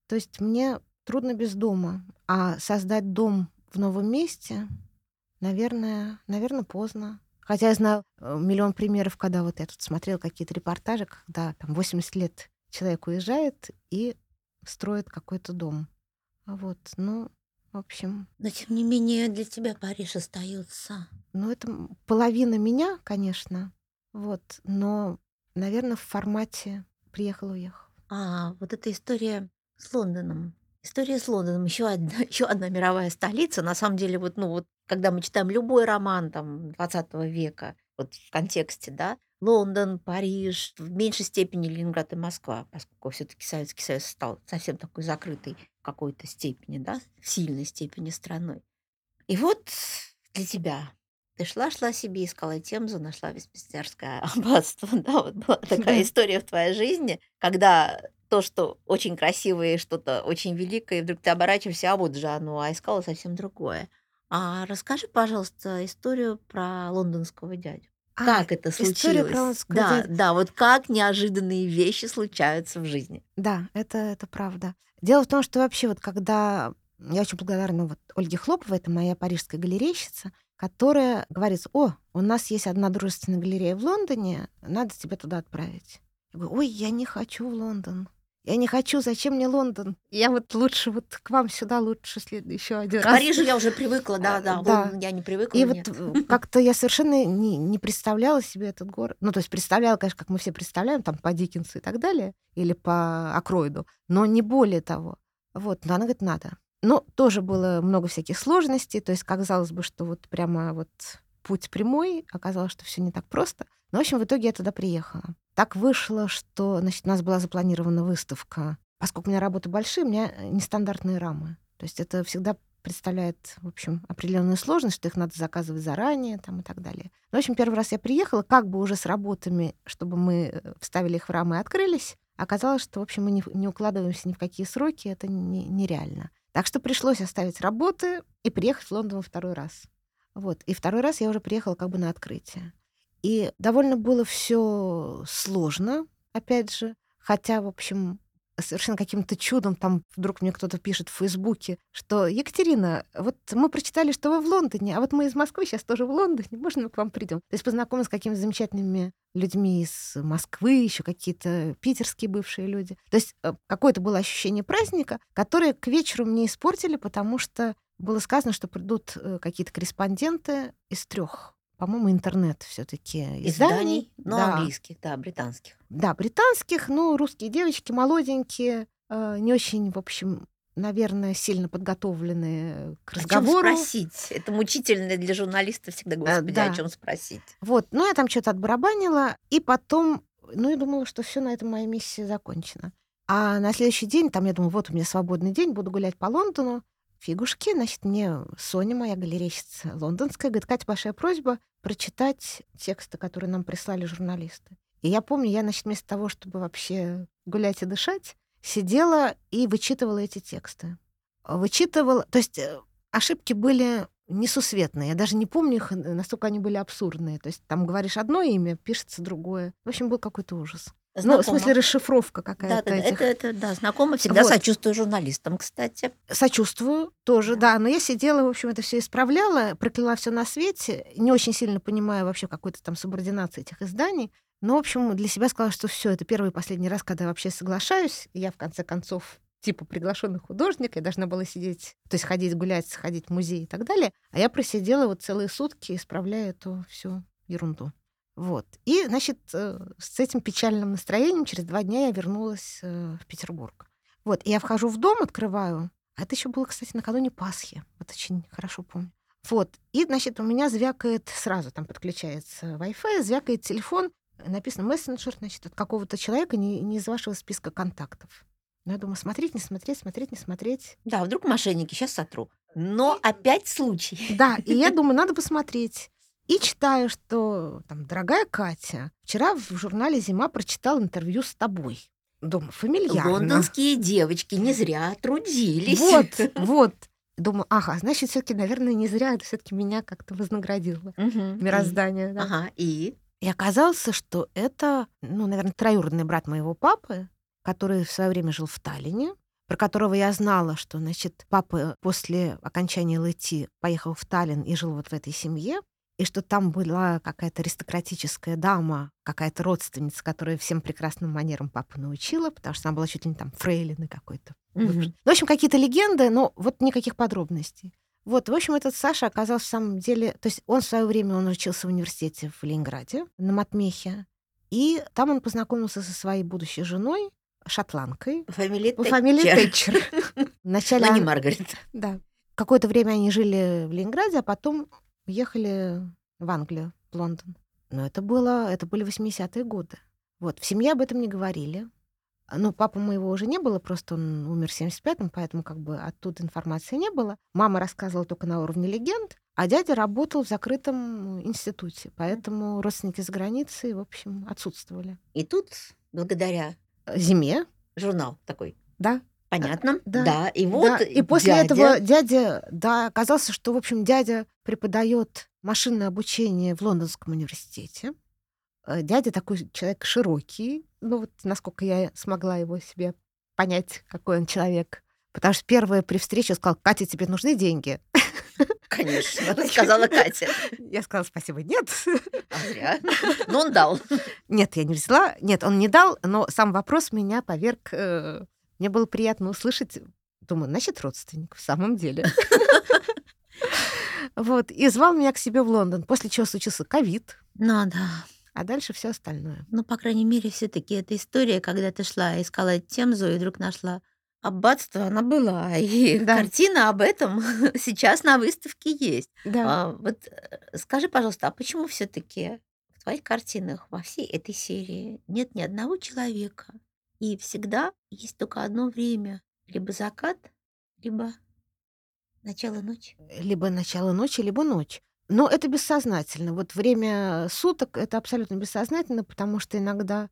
То есть мне трудно без дома. А создать дом в новом месте, наверное, наверное, поздно. Хотя я знаю э, миллион примеров, когда вот я тут смотрела какие-то репортажи, когда там 80 лет человек уезжает и строит какой-то дом. А Вот, ну, в общем, Но тем не менее для тебя Париж остается. ну это половина меня, конечно, вот, но, наверное, в формате приехал-уехал. А, вот эта история с Лондоном. История с Лондоном. Еще одна, <laughs> еще одна мировая столица. На самом деле, вот, ну, вот, когда мы читаем любой роман там, 20 века, вот в контексте, да, Лондон, Париж, в меньшей степени Ленинград и Москва, поскольку все-таки Советский Союз стал совсем такой закрытой в какой-то степени, да, в сильной степени страной. И вот для тебя ты шла-шла себе, искала Темзу, нашла Вестминстерское <laughs> аббатство. Да, вот была такая история в твоей жизни, когда то, что очень красивое, и что-то очень великое, и вдруг ты оборачиваешься, а вот же оно, а искала совсем другое. А расскажи, пожалуйста, историю про лондонского дядю. А, Как это случилось? про да, дядю. да, вот как неожиданные вещи случаются в жизни. Да, это, это правда. Дело в том, что вообще вот когда... Я очень благодарна вот Ольге Хлоповой, это моя парижская галерейщица, которая говорит, о, у нас есть одна дружественная галерея в Лондоне, надо тебя туда отправить. Я говорю, ой, я не хочу в Лондон. Я не хочу, зачем мне Лондон? Я вот лучше вот к вам сюда лучше еще один К раз. Парижу я уже привыкла, да, да, А, Да. Лондон я не привыкла. И нет. вот как-то я совершенно не, не представляла себе этот город. Ну, то есть представляла, конечно, как мы все представляем, там, по Диккенсу и так далее, или по Акроиду, но не более того. Вот, но она говорит, надо. Но тоже было много всяких сложностей, то есть казалось бы, что вот прямо вот путь прямой, оказалось, что все не так просто. Но, в общем, в итоге я туда приехала. Так вышло, что, значит, у нас была запланирована выставка. Поскольку у меня работы большие, у меня нестандартные рамы. То есть это всегда представляет, в общем, определенную сложность, что их надо заказывать заранее там, и так далее. Но, в общем, первый раз я приехала, как бы уже с работами, чтобы мы э, вставили их в рамы и открылись. Оказалось, что, в общем, мы не, не укладываемся ни в какие сроки, это не- нереально. Так что пришлось оставить работы и приехать в Лондон второй раз. Вот. И второй раз я уже приехала как бы на открытие. И довольно было все сложно, опять же, хотя, в общем, совершенно каким-то чудом там вдруг мне кто-то пишет в Фейсбуке, что Екатерина, вот мы прочитали, что вы в Лондоне, а вот мы из Москвы сейчас тоже в Лондоне, можно мы к вам придем? То есть познакомилась с какими-то замечательными людьми из Москвы, еще какие-то питерские бывшие люди. То есть э, какое-то было ощущение праздника, которое к вечеру мне испортили, потому что было сказано, что придут э, какие-то корреспонденты из трех по-моему, интернет все-таки изданий, ну, да. английских, да, британских. Да, британских, ну, русские девочки, молоденькие, э, не очень, в общем, наверное, сильно подготовленные к О чем разговору. спросить? Это мучительно для журналиста всегда, господи, да. о чем спросить? Вот, ну, я там что-то отбарабанила, и потом, ну, я думала, что все на этом моя миссия закончена. А на следующий день, там, я думаю, вот у меня свободный день, буду гулять по Лондону. Фигушки, значит, мне Соня, моя галерейщица лондонская, говорит, Катя, большая просьба прочитать тексты, которые нам прислали журналисты. И я помню, я, значит, вместо того, чтобы вообще гулять и дышать, сидела и вычитывала эти тексты. Вычитывала, то есть э, ошибки были несусветные. Я даже не помню их, э, настолько они были абсурдные. То есть там говоришь одно имя, пишется другое. В общем, был какой-то ужас. Ну, в смысле, расшифровка какая-то да, да, этих. это, это, да, знакомо. Всегда Вот. сочувствую журналистам, кстати. Сочувствую тоже, да. Но я сидела, в общем, это все исправляла, прокляла все на свете, не очень сильно понимая вообще какой-то там субординации этих изданий. Но, в общем, для себя сказала, что все, это первый и последний раз, когда я вообще соглашаюсь. Я, в конце концов, типа приглашенный художник, я должна была сидеть, то есть ходить гулять, ходить в музей и так далее. А я просидела вот целые сутки, исправляя эту всю ерунду. Вот. И, значит, э, с этим печальным настроением через два дня я вернулась э, в Петербург. Вот. И я вхожу в дом, открываю. А это еще было, кстати, накануне Пасхи. Вот очень хорошо помню. Вот. И, значит, у меня звякает сразу, там подключается Wi-Fi, звякает телефон, написано мессенджер, значит, от какого-то человека не, не из вашего списка контактов. Ну, я думаю, смотреть, не смотреть, смотреть, не смотреть. Да, вдруг мошенники, сейчас сотру. Но опять случай. Да, и я <laughs> думаю, надо посмотреть. И читаю, что там, дорогая Катя, вчера в журнале «Зима» прочитал интервью с тобой. Думаю, фамильярно. Лондонские девочки не зря трудились. Вот, <laughs> вот. Думаю, ага, значит, все таки наверное, не зря это все таки меня как-то вознаградило. Мгм. Мироздание, да. Ага, и? И оказалось, что это, ну, наверное, троюродный брат моего папы, который в свое время жил в Таллине, про которого я знала, что, значит, папа после окончания ЛТ поехал в Таллин и жил вот в этой семье, и что там была какая-то аристократическая дама, какая-то родственница, которая всем прекрасным манерам папу научила, потому что она была чуть ли не там фрейлины какой-то. Ну, в общем, какие-то легенды, но вот никаких подробностей. Вот, в общем, этот Саша оказался в самом деле... То есть он в свое время он учился в университете в Ленинграде, на Матмехе, и там он познакомился со своей будущей женой, шотландкой, Фамилия по фамилии Тэтчер. Тэтчер. <laughs> Вначале... Но не он- Маргарет. Да. Какое-то время они жили в Ленинграде, а потом уехали в Англию, в Лондон. Но это было... Это были 80-е годы. Вот, в семье об этом не говорили. Ну, папы моего уже не было, просто он умер в 75-м, поэтому как бы оттуда информации не было. Мама рассказывала только на уровне легенд, а дядя работал в закрытом институте, поэтому родственники за границей, в общем, отсутствовали. И тут, благодаря Зиме, журнал такой, да, понятно? да. И вот Да, и после дядя- этого дядя, да, оказался, что, в общем, дядя преподает машинное обучение в Лондонском университете. Э, Дядя такой человек широкий, ну вот насколько я смогла его себе понять, какой он человек. Потому что первое при встрече сказал, Катя, тебе нужны деньги? Конечно, <laughs> сказала Катя. Я сказала, спасибо, нет. А зря. Но он дал. Нет, я не взяла. Нет, он не дал, но сам вопрос меня поверг. э, Мне было приятно услышать. Думаю, значит, родственник в самом деле. <laughs> Вот. И звал меня к себе в Лондон, после чего случился ковид, Ну да. а дальше все остальное. Ну, по крайней мере, все-таки эта история, когда ты шла, искала Темзу и вдруг нашла аббатство, она была. И Да. картина об этом <laughs> сейчас на выставке есть. Да. А, вот э, скажи, пожалуйста, а почему все-таки в твоих картинах во всей этой серии нет ни одного человека? И всегда есть только одно время. Либо закат, либо начало ночи. Либо начало ночи, либо ночь. Но это бессознательно. Вот время суток это абсолютно бессознательно, потому что иногда,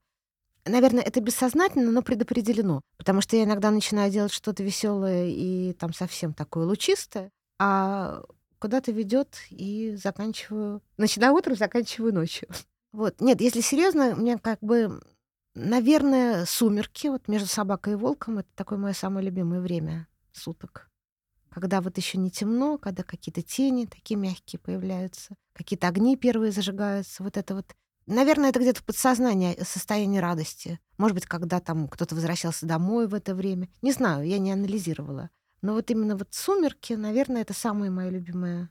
наверное, это бессознательно, но предопределено. Потому что я иногда начинаю делать что-то веселое и там совсем такое лучистое, а куда-то ведет и заканчиваю. Начинаю утром, заканчиваю ночью. <laughs> Вот. Нет, если серьезно, мне как бы, наверное, сумерки, вот между собакой и волком, это такое мое самое любимое время суток когда вот еще не темно, когда какие-то тени такие мягкие появляются, какие-то огни первые зажигаются, вот это вот. Наверное, это где-то подсознание, состояние радости. Может быть, когда там кто-то возвращался домой в это время. Не знаю, я не анализировала. Но вот именно вот сумерки, наверное, это самое мое любимое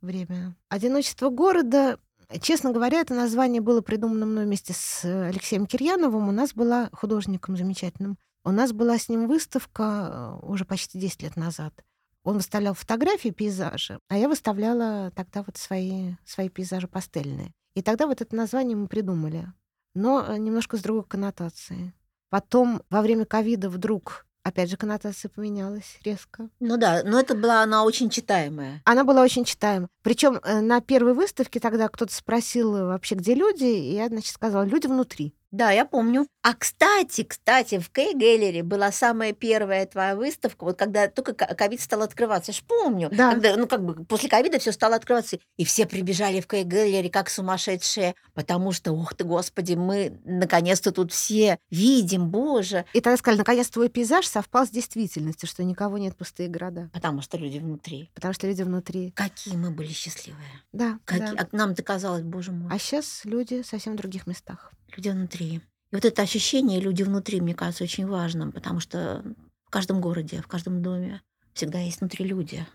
время. Одиночество города, честно говоря, это название было придумано мной вместе с Алексеем Кирьяновым. У нас была художником замечательным. У нас была с ним выставка э, уже почти 10 лет назад. Он выставлял фотографии, пейзажи, а я выставляла тогда вот свои, свои пейзажи пастельные. И тогда вот это название мы придумали, но э, немножко с другой коннотацией. Потом во время ковида вдруг, опять же, коннотация поменялась резко. Ну да, но это была она очень читаемая. Она была очень читаема. Причем на первой выставке тогда кто-то спросил э, вообще, где люди, и я, значит, сказала, люди внутри. Да, я помню. А кстати, кстати, в Кей Гэллери была самая первая твоя выставка, вот когда только ко- ковид стал открываться. Я ж помню. Да. Когда, ну, как бы после ковида все стало открываться. И все прибежали в Кей Гэллери как сумасшедшие, потому что, ух ты, господи, мы наконец-то тут все видим, боже. И тогда сказали, наконец твой пейзаж совпал с действительностью, что никого нет, пустые города. Потому что люди внутри. Потому что люди внутри. Какие мы были счастливые. Да, Какие... да. А нам-то казалось, боже мой. А сейчас люди совсем в других местах. Люди внутри. И вот это ощущение люди внутри, мне кажется, очень важным, потому что в каждом городе, в каждом доме всегда есть внутри люди.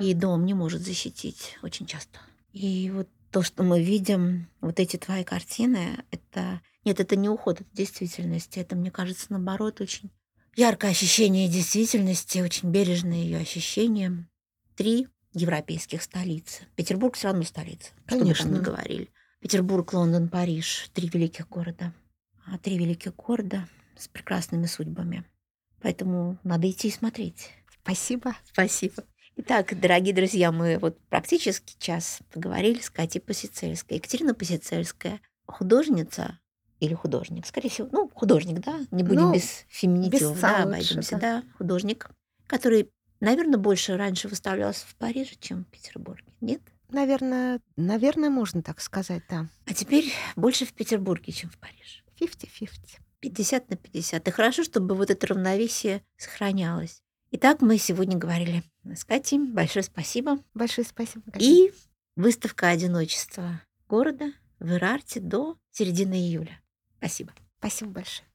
И дом не может защитить очень часто. И вот то, что мы видим, вот эти твои картины, это... Нет, это не уход от действительности. Это, мне кажется, наоборот, очень яркое ощущение действительности, очень бережное ее ощущение. Три европейских столицы. Петербург все равно столица, что бы там Конечно. говорили. Петербург, Лондон, Париж. Три великих города. А три великих города с прекрасными судьбами. Поэтому надо идти и смотреть. Спасибо. Спасибо. Итак, дорогие друзья, мы вот практически час поговорили с Катей Посицельской. Екатерина Посицельская художница или художник, скорее всего, ну, художник, да, не будем Ну, без феминитивов, без да, «ца» лучше, обойдемся, да. да, художник, который, наверное, больше раньше выставлялся в Париже, чем в Петербурге, нет? Наверное, наверное, можно так сказать, да. А теперь больше в Петербурге, чем в Париже. 50-50. 50 на 50. И хорошо, чтобы вот это равновесие сохранялось. Итак, мы сегодня говорили с Катей. Большое спасибо. Большое спасибо. Галина. И выставка одиночества города в Ирарте до середины июля. Спасибо. Спасибо большое.